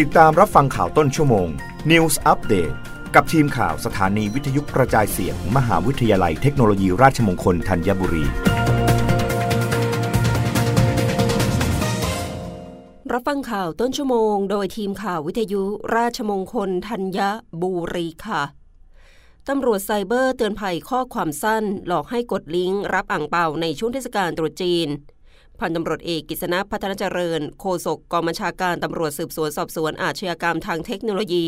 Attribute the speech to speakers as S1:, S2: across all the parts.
S1: ติดตามรับฟังข่าวต้นชั่วโมง News Update กับทีมข่าวสถานีวิทยุกระจายเสียงมมหาวิทยาลัยเทคโนโลยีราชมงคลธัญบุรี
S2: รับฟังข่าวต้นชั่วโมง โดยทีมข่าววิทยุราชมงคลธัญบุรีค่ะตำรวจไซเบอร์เตือนภัยข้อความสั้น หลอกให้กดลิงก์รับอ่างเปาในช่วงเทศกาลตรุษจีน พันตำรวจเอกกิษณะพัฒนาเจริญ โฆษกกองบัญชาการตำรวจสืบสวนสอบสวนอาชญากรรมทางเทคโนโลยี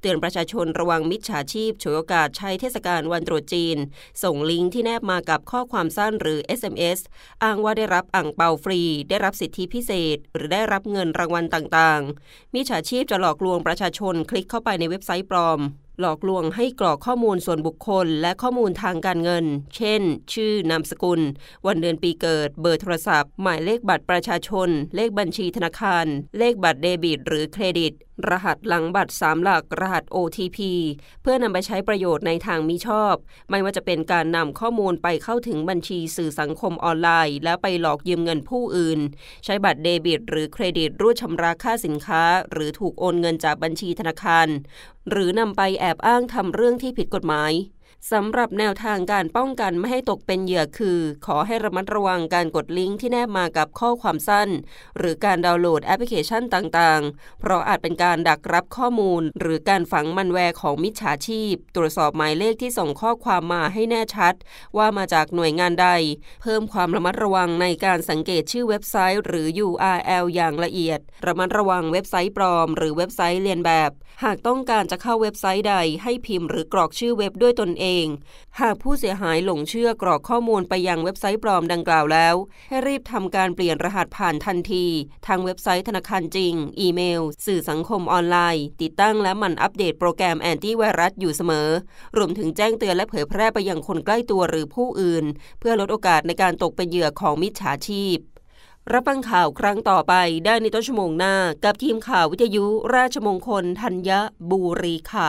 S2: เตือนประชาชนระวังมิจฉาชีพฉวยโอกาสใช้เทศกาลวันตรุษจีน ส่งลิงก์ที่แนบมากับข้อความสั้นหรือ SMS อ้างว่าได้รับอ่างเปาฟรี ได้รับสิทธิพิเศษ หรือได้รับเงินรางวัลต่างๆ มิจฉาชีพจะหลอกลวงประชาชนคลิกเข้าไปในเว็บไซต์ปลอม หลอกลวงให้กรอกข้อมูลส่วนบุคคล และข้อมูลทางการเงิน เช่น ชื่อนามสกุล วันเดือนปีเกิด เบอร์โทรศัพท์ หมายเลขบัตรประชาชน เลขบัญชีธนาคาร เลขบัตรเดบิต หรือเครดิต รหัสหลังบัตร 3 หลักรหัส OTP เพื่อนำไปใช้ประโยชน์ในทางมิชอบ ไม่ว่าจะเป็นการนำข้อมูลไปเข้าถึงบัญชีสื่อสังคมออนไลน์ แล้วไปหลอกยืมเงินผู้อื่น ใช้บัตรเดบิต หรือเครดิตรูดชำระค่าสินค้า หรือถูกโอนเงินจากบัญชีธนาคาร หรือนำไปแอบอ้างทำเรื่องที่ผิดกฎหมาย สำหรับแนวทางการป้องกันไม่ให้ตกเป็นเหยื่อคือ ขอให้ระมัดระวังการกดลิงก์ที่แนบมากับข้อความสั้น หรือการดาวน์โหลดแอปพลิเคชันต่างๆ เพราะอาจเป็นการดักรับข้อมูล หรือการฝังมัลแวร์ของมิจฉาชีพ ตรวจสอบหมายเลขที่ส่งข้อความมาให้แน่ชัด ว่ามาจากหน่วยงานใด เพิ่มความระมัดระวังในการสังเกตชื่อเว็บไซต์ หรือ URL อย่างละเอียด ระมัดระวังเว็บไซต์ปลอม หรือเว็บไซต์เลียนแบบ หากต้องการจะเข้าเว็บไซต์ใด ให้พิมพ์หรือกรอกชื่อเว็บด้วยตนเอง หากผู้เสียหายหลงเชื่อกรอกข้อมูลไปยังเว็บไซต์ปลอมดังกล่าวแล้ว ให้รีบทำการเปลี่ยนรหัสผ่านทันที ทางเว็บไซต์ธนาคารจริง อีเมล สื่อสังคมออนไลน์ ติดตั้งและหมั่นอัปเดตโปรแกรมแอนตี้ไวรัสอยู่เสมอ รวมถึงแจ้งเตือนและเผยแพร่ไปยังคนใกล้ตัวหรือผู้อื่น เพื่อลดโอกาสในการตกเป็นเหยื่อของมิจฉาชีพรับฟังข่าวครั้งต่อไปได้ในต้นชั่วโมงหน้า กับทีมข่าววิทยุราชมงคลธัญบุรีค่ะ